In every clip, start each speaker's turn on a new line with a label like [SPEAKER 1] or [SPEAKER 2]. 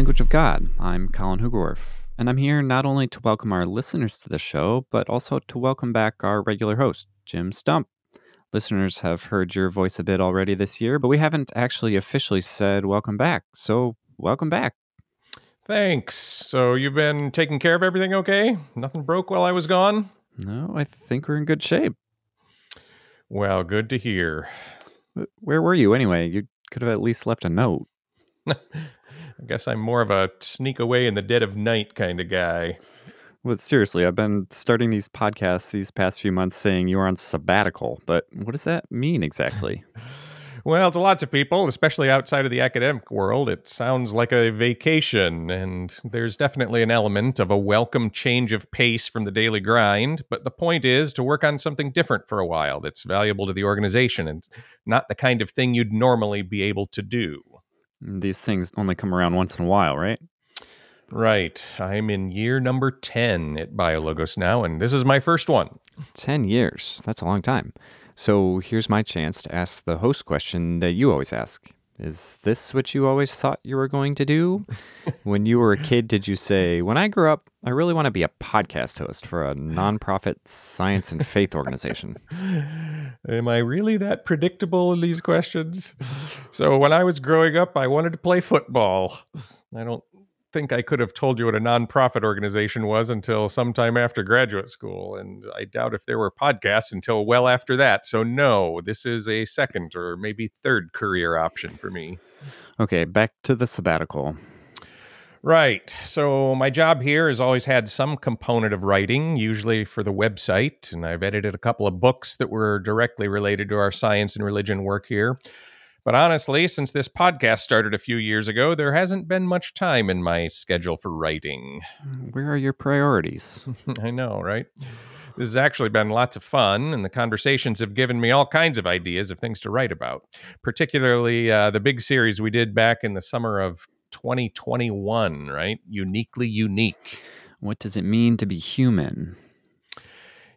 [SPEAKER 1] Language of God. I'm Colin Hoogerwerf, and I'm here not only to welcome our listeners to the show, but also to welcome back our regular host, Jim Stump. Listeners have heard your voice a bit already this year, but we haven't actually officially said welcome back. So, welcome back.
[SPEAKER 2] Thanks. So, you've been taking care of everything okay? Nothing broke while I was gone?
[SPEAKER 1] No, I think we're in good shape.
[SPEAKER 2] Well, good to hear.
[SPEAKER 1] Where were you anyway? You could have at least left a note.
[SPEAKER 2] I guess I'm more of a sneak away in the dead of night kind of guy.
[SPEAKER 1] Well, seriously, I've been starting these podcasts these past few months saying you're on sabbatical, but what does that mean exactly?
[SPEAKER 2] Well, to lots of people, especially outside of the academic world, it sounds like a vacation, and there's definitely an element of a welcome change of pace from the daily grind. But the point is to work on something different for a while that's valuable to the organization and not the kind of thing you'd normally be able to do.
[SPEAKER 1] These things only come around once in a while, right?
[SPEAKER 2] Right. I'm in year number 10 at BioLogos now, and this is my first one.
[SPEAKER 1] 10 years. That's a long time. So here's my chance to ask the host question that you always ask. Is this what you always thought you were going to do? when you were a kid, did you say, When I grow up, I really want to be a podcast host for a nonprofit science and faith organization?
[SPEAKER 2] Am I really that predictable in these questions? So, when I was growing up, I wanted to play football. I don't think I could have told you what a nonprofit organization was until sometime after graduate school. And I doubt if there were podcasts until well after that. So, no, this is a second or maybe third career option for me.
[SPEAKER 1] Okay, back to the sabbatical.
[SPEAKER 2] Right. So, my job here has always had some component of writing, usually for the website. And I've edited a couple of books that were directly related to our science and religion work here. But honestly, since this podcast started a few years ago, there hasn't been much time in my schedule for writing.
[SPEAKER 1] Where are your priorities?
[SPEAKER 2] I know, right? This has actually been lots of fun, and the conversations have given me all kinds of ideas of things to write about, particularly uh, the big series we did back in the summer of 2021, right? Uniquely unique.
[SPEAKER 1] What does it mean to be human?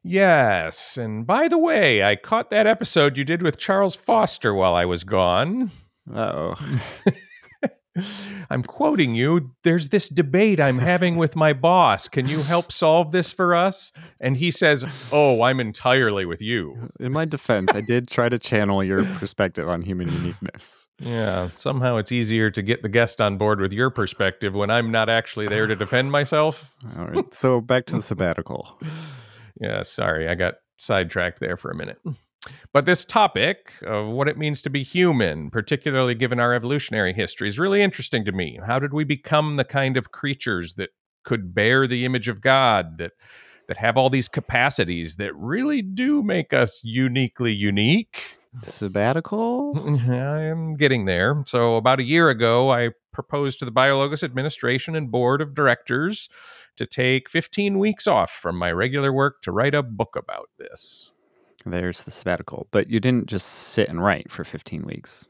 [SPEAKER 2] Yes, and by the way, I caught that episode you did with Charles Foster while I was gone.
[SPEAKER 1] Oh.
[SPEAKER 2] I'm quoting you. There's this debate I'm having with my boss. Can you help solve this for us? And he says, Oh, I'm entirely with you.
[SPEAKER 1] In my defense, I did try to channel your perspective on human uniqueness.
[SPEAKER 2] Yeah, somehow it's easier to get the guest on board with your perspective when I'm not actually there to defend myself.
[SPEAKER 1] All right. So back to the sabbatical.
[SPEAKER 2] Yeah, sorry, I got sidetracked there for a minute. But this topic of what it means to be human, particularly given our evolutionary history, is really interesting to me. How did we become the kind of creatures that could bear the image of God, that that have all these capacities that really do make us uniquely unique?
[SPEAKER 1] Sabbatical?
[SPEAKER 2] I am getting there. So, about a year ago, I proposed to the BioLogos administration and board of directors to take 15 weeks off from my regular work to write a book about this.
[SPEAKER 1] There's the sabbatical. But you didn't just sit and write for 15 weeks.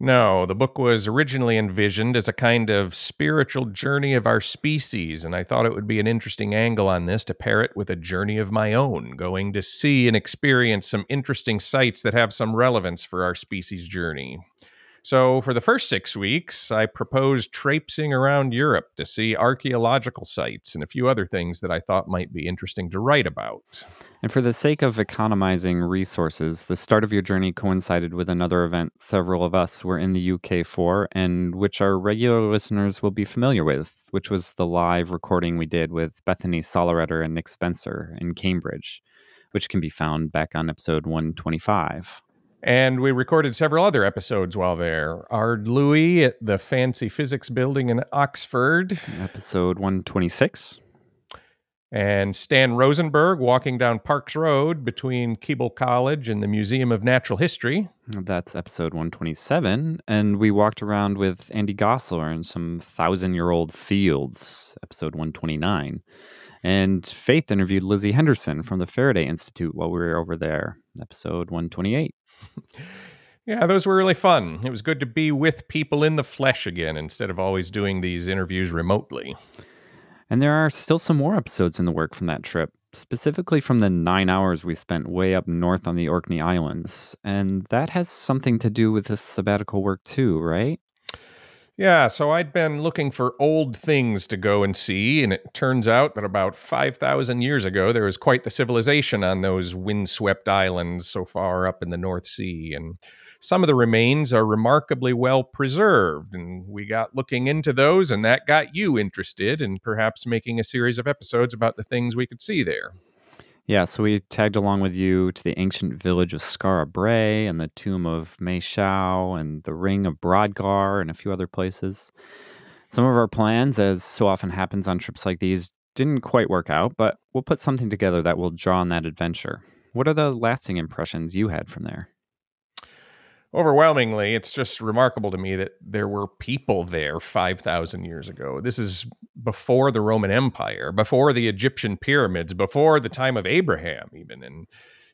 [SPEAKER 2] No, the book was originally envisioned as a kind of spiritual journey of our species, and I thought it would be an interesting angle on this to pair it with a journey of my own, going to see and experience some interesting sites that have some relevance for our species journey. So, for the first six weeks, I proposed traipsing around Europe to see archaeological sites and a few other things that I thought might be interesting to write about.
[SPEAKER 1] And for the sake of economizing resources, the start of your journey coincided with another event several of us were in the UK for, and which our regular listeners will be familiar with, which was the live recording we did with Bethany Sollereder and Nick Spencer in Cambridge, which can be found back on episode 125.
[SPEAKER 2] And we recorded several other episodes while there. Ard Louis at the Fancy Physics Building in Oxford.
[SPEAKER 1] Episode 126.
[SPEAKER 2] And Stan Rosenberg walking down Parks Road between Keble College and the Museum of Natural History.
[SPEAKER 1] That's episode 127. And we walked around with Andy Gosler in some thousand year old fields, episode 129. And Faith interviewed Lizzie Henderson from the Faraday Institute while we were over there, episode 128.
[SPEAKER 2] Yeah, those were really fun. It was good to be with people in the flesh again instead of always doing these interviews remotely.
[SPEAKER 1] And there are still some more episodes in the work from that trip, specifically from the nine hours we spent way up north on the Orkney Islands. And that has something to do with this sabbatical work, too, right?
[SPEAKER 2] Yeah, so I'd been looking for old things to go and see, and it turns out that about 5,000 years ago, there was quite the civilization on those windswept islands so far up in the North Sea. And some of the remains are remarkably well preserved. And we got looking into those, and that got you interested in perhaps making a series of episodes about the things we could see there.
[SPEAKER 1] Yeah, so we tagged along with you to the ancient village of Skara Brae and the tomb of Maeshowe and the ring of Brodgar and a few other places. Some of our plans, as so often happens on trips like these, didn't quite work out, but we'll put something together that will draw on that adventure. What are the lasting impressions you had from there?
[SPEAKER 2] overwhelmingly, it's just remarkable to me that there were people there 5,000 years ago. This is before the Roman Empire, before the Egyptian pyramids, before the time of Abraham, even. And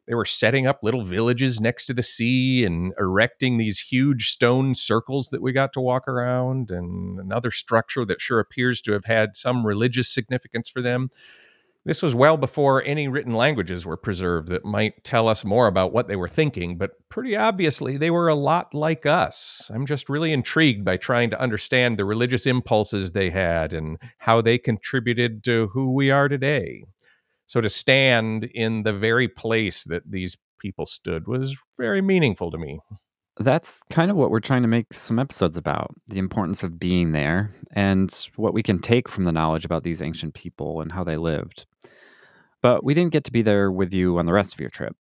[SPEAKER 2] they were setting up little villages next to the sea and erecting these huge stone circles that we got to walk around, and another structure that sure appears to have had some religious significance for them. This was well before any written languages were preserved that might tell us more about what they were thinking, but pretty obviously they were a lot like us. I'm just really intrigued by trying to understand the religious impulses they had and how they contributed to who we are today. So to stand in the very place that these people stood was very meaningful to me.
[SPEAKER 1] That's kind of what we're trying to make some episodes about the importance of being there and what we can take from the knowledge about these ancient people and how they lived. But we didn't get to be there with you on the rest of your trip.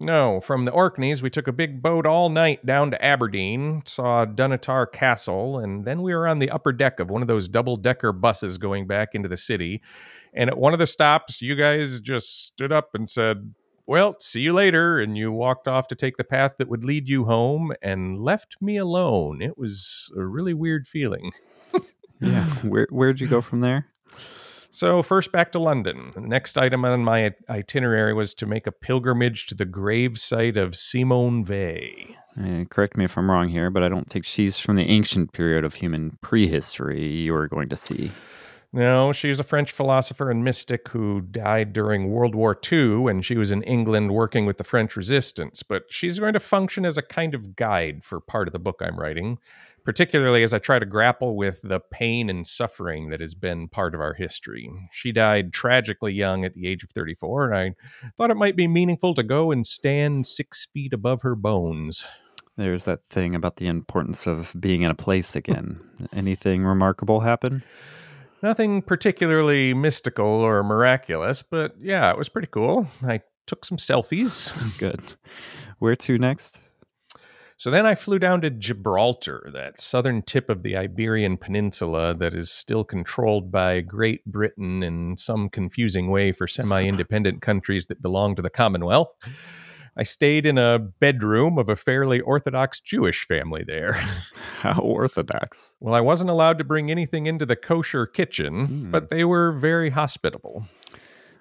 [SPEAKER 2] No, from the Orkneys, we took a big boat all night down to Aberdeen, saw Dunnottar Castle, and then we were on the upper deck of one of those double decker buses going back into the city. And at one of the stops, you guys just stood up and said, Well, see you later. And you walked off to take the path that would lead you home and left me alone. It was a really weird feeling.
[SPEAKER 1] yeah. Where, where'd you go from there?
[SPEAKER 2] So, first back to London. The next item on my itinerary was to make a pilgrimage to the grave site of Simone Weil.
[SPEAKER 1] Uh, correct me if I'm wrong here, but I don't think she's from the ancient period of human prehistory you were going to see.
[SPEAKER 2] No, she's a French philosopher and mystic who died during World War II when she was in England working with the French resistance. But she's going to function as a kind of guide for part of the book I'm writing particularly as I try to grapple with the pain and suffering that has been part of our history. She died tragically young at the age of 34, and I thought it might be meaningful to go and stand six feet above her bones.
[SPEAKER 1] There's that thing about the importance of being in a place hmm. again. Anything remarkable happen?
[SPEAKER 2] Nothing particularly mystical or miraculous, but yeah, it was pretty cool. I took some selfies.
[SPEAKER 1] Good. Where to next?
[SPEAKER 2] So then I flew down to Gibraltar, that southern tip of the Iberian Peninsula that is still controlled by Great Britain in some confusing way for semi independent countries that belong to the Commonwealth. I stayed in a bedroom of a fairly Orthodox Jewish family there.
[SPEAKER 1] How Orthodox?
[SPEAKER 2] Well, I wasn't allowed to bring anything into the kosher kitchen, mm. but they were very hospitable.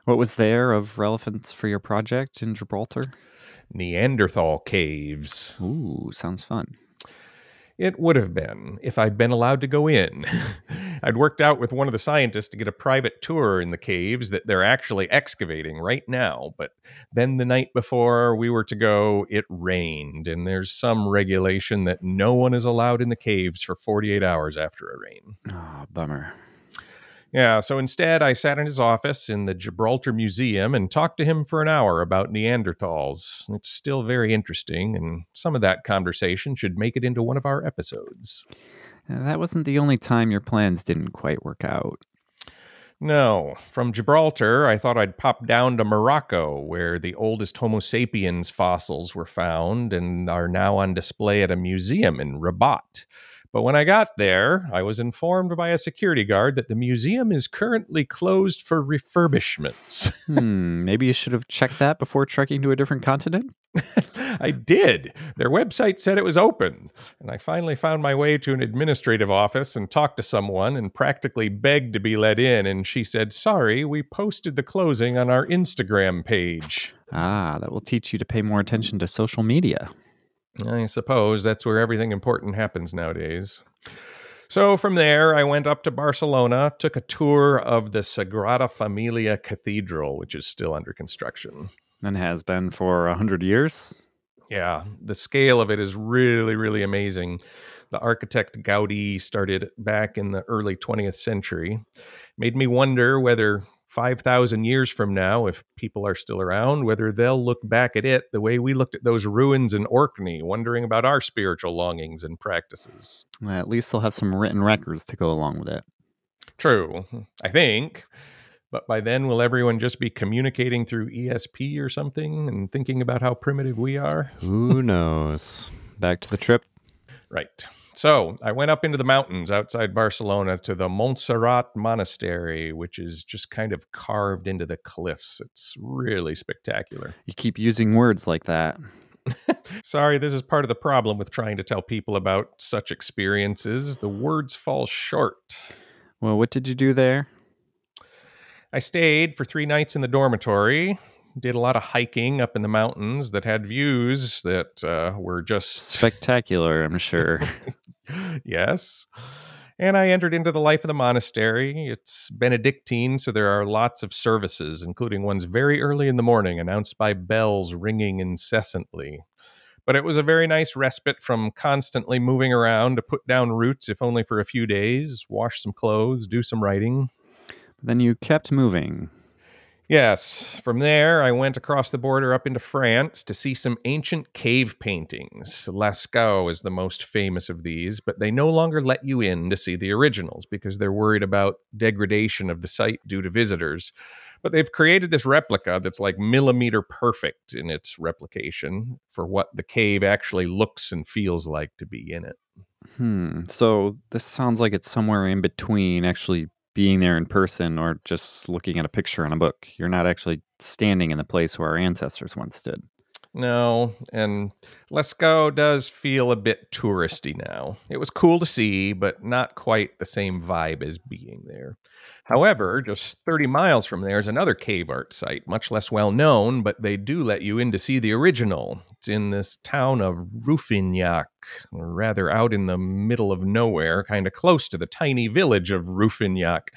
[SPEAKER 1] What was there of relevance for your project in Gibraltar?
[SPEAKER 2] Neanderthal caves.
[SPEAKER 1] Ooh, sounds fun.
[SPEAKER 2] It would have been if I'd been allowed to go in. I'd worked out with one of the scientists to get a private tour in the caves that they're actually excavating right now. But then the night before we were to go, it rained, and there's some regulation that no one is allowed in the caves for 48 hours after a rain.
[SPEAKER 1] Oh, bummer.
[SPEAKER 2] Yeah, so instead, I sat in his office in the Gibraltar Museum and talked to him for an hour about Neanderthals. It's still very interesting, and some of that conversation should make it into one of our episodes.
[SPEAKER 1] Uh, that wasn't the only time your plans didn't quite work out.
[SPEAKER 2] No. From Gibraltar, I thought I'd pop down to Morocco, where the oldest Homo sapiens fossils were found and are now on display at a museum in Rabat. But when I got there, I was informed by a security guard that the museum is currently closed for refurbishments.
[SPEAKER 1] hmm, maybe you should have checked that before trekking to a different continent?
[SPEAKER 2] I did. Their website said it was open. And I finally found my way to an administrative office and talked to someone and practically begged to be let in. And she said, Sorry, we posted the closing on our Instagram page.
[SPEAKER 1] Ah, that will teach you to pay more attention to social media.
[SPEAKER 2] I suppose that's where everything important happens nowadays. So from there, I went up to Barcelona, took a tour of the Sagrada Familia Cathedral, which is still under construction.
[SPEAKER 1] And has been for a hundred years?
[SPEAKER 2] Yeah, the scale of it is really, really amazing. the architect Gaudi started back in the early 20th century. Made me wonder whether 5,000 years from now, if people are still around, whether they'll look back at it the way we looked at those ruins in Orkney, wondering about our spiritual longings and practices.
[SPEAKER 1] At least they'll have some written records to go along with it.
[SPEAKER 2] True, I think. But by then, will everyone just be communicating through ESP or something and thinking about how primitive we are?
[SPEAKER 1] Who knows? Back to the trip.
[SPEAKER 2] Right. So I went up into the mountains outside Barcelona to the Montserrat Monastery, which is just kind of carved into the cliffs. It's really spectacular.
[SPEAKER 1] You keep using words like that.
[SPEAKER 2] Sorry, this is part of the problem with trying to tell people about such experiences. The words fall short.
[SPEAKER 1] Well, what did you do there?
[SPEAKER 2] I stayed for three nights in the dormitory. Did a lot of hiking up in the mountains that had views that uh, were just
[SPEAKER 1] spectacular, I'm sure.
[SPEAKER 2] yes. And I entered into the life of the monastery. It's Benedictine, so there are lots of services, including ones very early in the morning, announced by bells ringing incessantly. But it was a very nice respite from constantly moving around to put down roots, if only for a few days, wash some clothes, do some writing.
[SPEAKER 1] Then you kept moving.
[SPEAKER 2] Yes. From there, I went across the border up into France to see some ancient cave paintings. Lascaux is the most famous of these, but they no longer let you in to see the originals because they're worried about degradation of the site due to visitors. But they've created this replica that's like millimeter perfect in its replication for what the cave actually looks and feels like to be in it.
[SPEAKER 1] Hmm. So this sounds like it's somewhere in between actually being there in person or just looking at a picture in a book. You're not actually standing in the place where our ancestors once stood.
[SPEAKER 2] No, and Lascaux does feel a bit touristy now. It was cool to see, but not quite the same vibe as being there. However, just 30 miles from there is another cave art site, much less well known, but they do let you in to see the original. It's in this town of Rouffignac, or rather out in the middle of nowhere, kind of close to the tiny village of Rouffignac.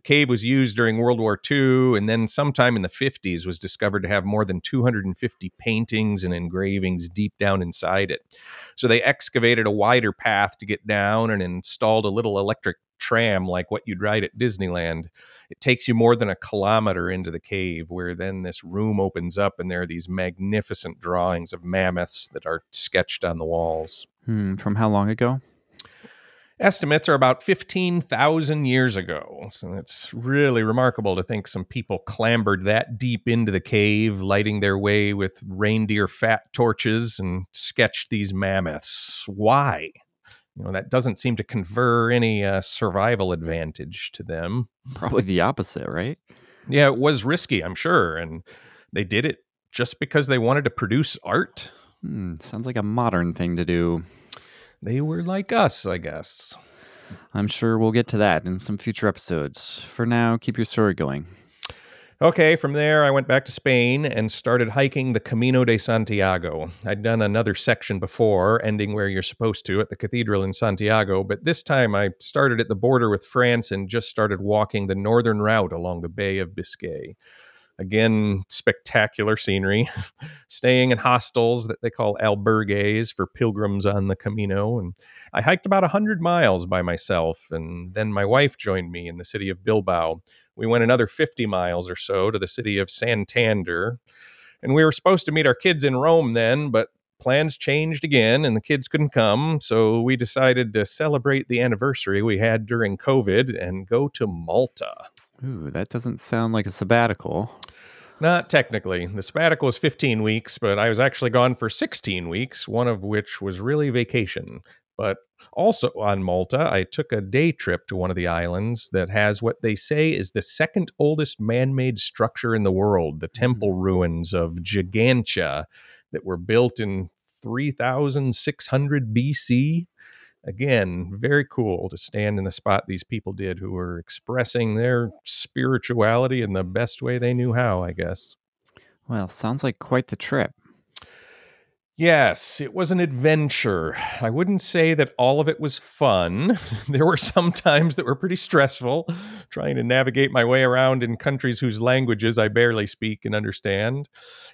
[SPEAKER 2] The cave was used during World War II, and then sometime in the 50s was discovered to have more than 250 paintings and engravings deep down inside it. So they excavated a wider path to get down and installed a little electric tram like what you'd ride at Disneyland. It takes you more than a kilometer into the cave, where then this room opens up and there are these magnificent drawings of mammoths that are sketched on the walls.
[SPEAKER 1] Hmm, from how long ago?
[SPEAKER 2] Estimates are about 15,000 years ago. So it's really remarkable to think some people clambered that deep into the cave, lighting their way with reindeer fat torches and sketched these mammoths. Why? you know that doesn't seem to confer any uh, survival advantage to them
[SPEAKER 1] probably the opposite right
[SPEAKER 2] yeah it was risky i'm sure and they did it just because they wanted to produce art
[SPEAKER 1] hmm, sounds like a modern thing to do
[SPEAKER 2] they were like us i guess
[SPEAKER 1] i'm sure we'll get to that in some future episodes for now keep your story going
[SPEAKER 2] Okay, from there, I went back to Spain and started hiking the Camino de Santiago. I'd done another section before, ending where you're supposed to at the cathedral in Santiago, but this time I started at the border with France and just started walking the northern route along the Bay of Biscay. Again, spectacular scenery, staying in hostels that they call albergues for pilgrims on the Camino. And I hiked about 100 miles by myself, and then my wife joined me in the city of Bilbao we went another 50 miles or so to the city of Santander. And we were supposed to meet our kids in Rome then, but plans changed again and the kids couldn't come. So we decided to celebrate the anniversary we had during COVID and go to Malta.
[SPEAKER 1] Ooh, that doesn't sound like a sabbatical.
[SPEAKER 2] Not technically. The sabbatical was 15 weeks, but I was actually gone for 16 weeks, one of which was really vacation. But also on Malta, I took a day trip to one of the islands that has what they say is the second oldest man made structure in the world the mm-hmm. temple ruins of Ggantija that were built in 3600 BC. Again, very cool to stand in the spot these people did who were expressing their spirituality in the best way they knew how, I guess.
[SPEAKER 1] Well, sounds like quite the trip.
[SPEAKER 2] Yes, it was an adventure. I wouldn't say that all of it was fun. There were some times that were pretty stressful, trying to navigate my way around in countries whose languages I barely speak and understand.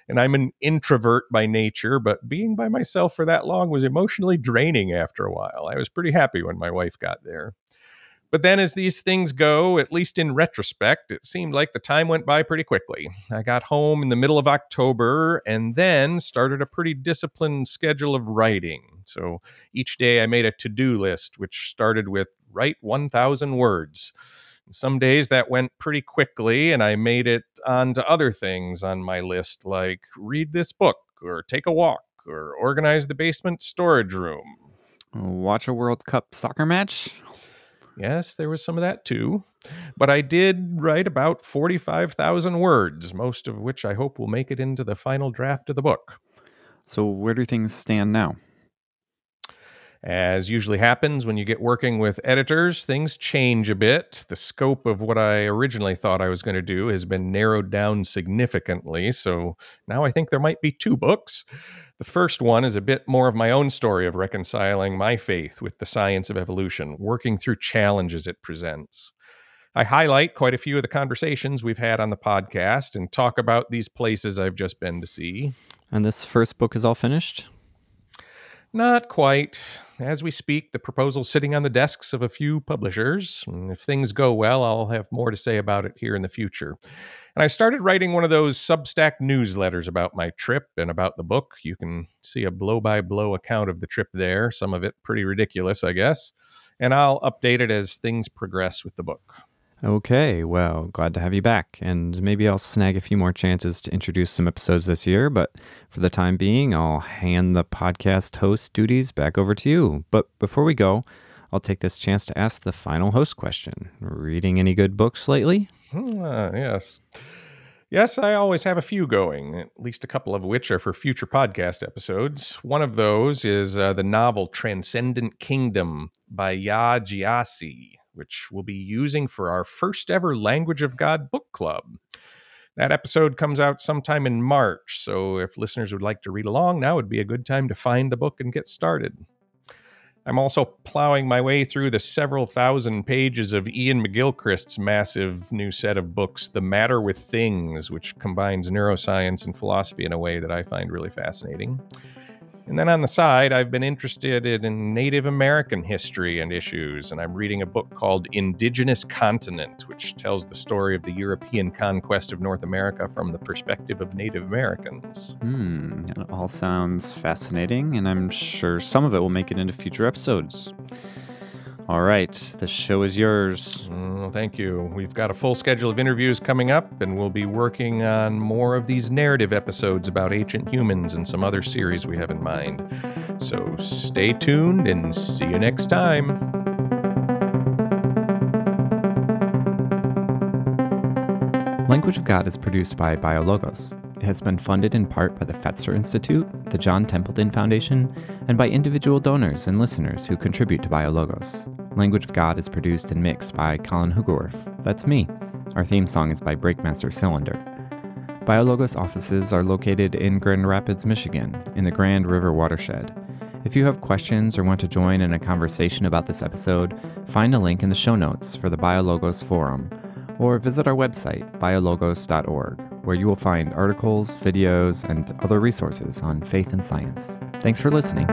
[SPEAKER 2] And I'm an introvert by nature, but being by myself for that long was emotionally draining after a while. I was pretty happy when my wife got there. But then, as these things go, at least in retrospect, it seemed like the time went by pretty quickly. I got home in the middle of October and then started a pretty disciplined schedule of writing. So each day I made a to do list, which started with write 1,000 words. Some days that went pretty quickly, and I made it on to other things on my list, like read this book, or take a walk, or organize the basement storage room.
[SPEAKER 1] Watch a World Cup soccer match?
[SPEAKER 2] Yes, there was some of that too. But I did write about 45,000 words, most of which I hope will make it into the final draft of the book.
[SPEAKER 1] So, where do things stand now?
[SPEAKER 2] As usually happens when you get working with editors, things change a bit. The scope of what I originally thought I was going to do has been narrowed down significantly. So now I think there might be two books. The first one is a bit more of my own story of reconciling my faith with the science of evolution, working through challenges it presents. I highlight quite a few of the conversations we've had on the podcast and talk about these places I've just been to see.
[SPEAKER 1] And this first book is all finished?
[SPEAKER 2] Not quite. As we speak, the proposal's sitting on the desks of a few publishers. If things go well, I'll have more to say about it here in the future. And I started writing one of those Substack newsletters about my trip and about the book. You can see a blow by blow account of the trip there, some of it pretty ridiculous, I guess. And I'll update it as things progress with the book.
[SPEAKER 1] Okay, well, glad to have you back. And maybe I'll snag a few more chances to introduce some episodes this year, but for the time being, I'll hand the podcast host duties back over to you. But before we go, I'll take this chance to ask the final host question. Reading any good books lately?
[SPEAKER 2] Uh, yes. Yes, I always have a few going, at least a couple of which are for future podcast episodes. One of those is uh, the novel Transcendent Kingdom by Yaa Gyasi which we'll be using for our first ever Language of God book club. That episode comes out sometime in March, so if listeners would like to read along, now would be a good time to find the book and get started. I'm also plowing my way through the several thousand pages of Iain McGilchrist's massive new set of books, The Matter with Things, which combines neuroscience and philosophy in a way that I find really fascinating. And then on the side, I've been interested in Native American history and issues, and I'm reading a book called Indigenous Continent, which tells the story of the European conquest of North America from the perspective of Native Americans.
[SPEAKER 1] Hmm, it all sounds fascinating, and I'm sure some of it will make it into future episodes. All right, the show is yours.
[SPEAKER 2] Mm, thank you. We've got a full schedule of interviews coming up, and we'll be working on more of these narrative episodes about ancient humans and some other series we have in mind. So stay tuned and see you next time.
[SPEAKER 1] Language of God is produced by BioLogos. Has been funded in part by the Fetzer Institute, the John Templeton Foundation, and by individual donors and listeners who contribute to BioLogos. Language of God is produced and mixed by Colin Hoogerwerf. That's me. Our theme song is by Breakmaster Cylinder. BioLogos offices are located in Grand Rapids, Michigan, in the Grand River watershed. If you have questions or want to join in a conversation about this episode, find a link in the show notes for the BioLogos Forum, or visit our website, biologos.org where you will find articles, videos, and other resources on faith and science. Thanks for listening.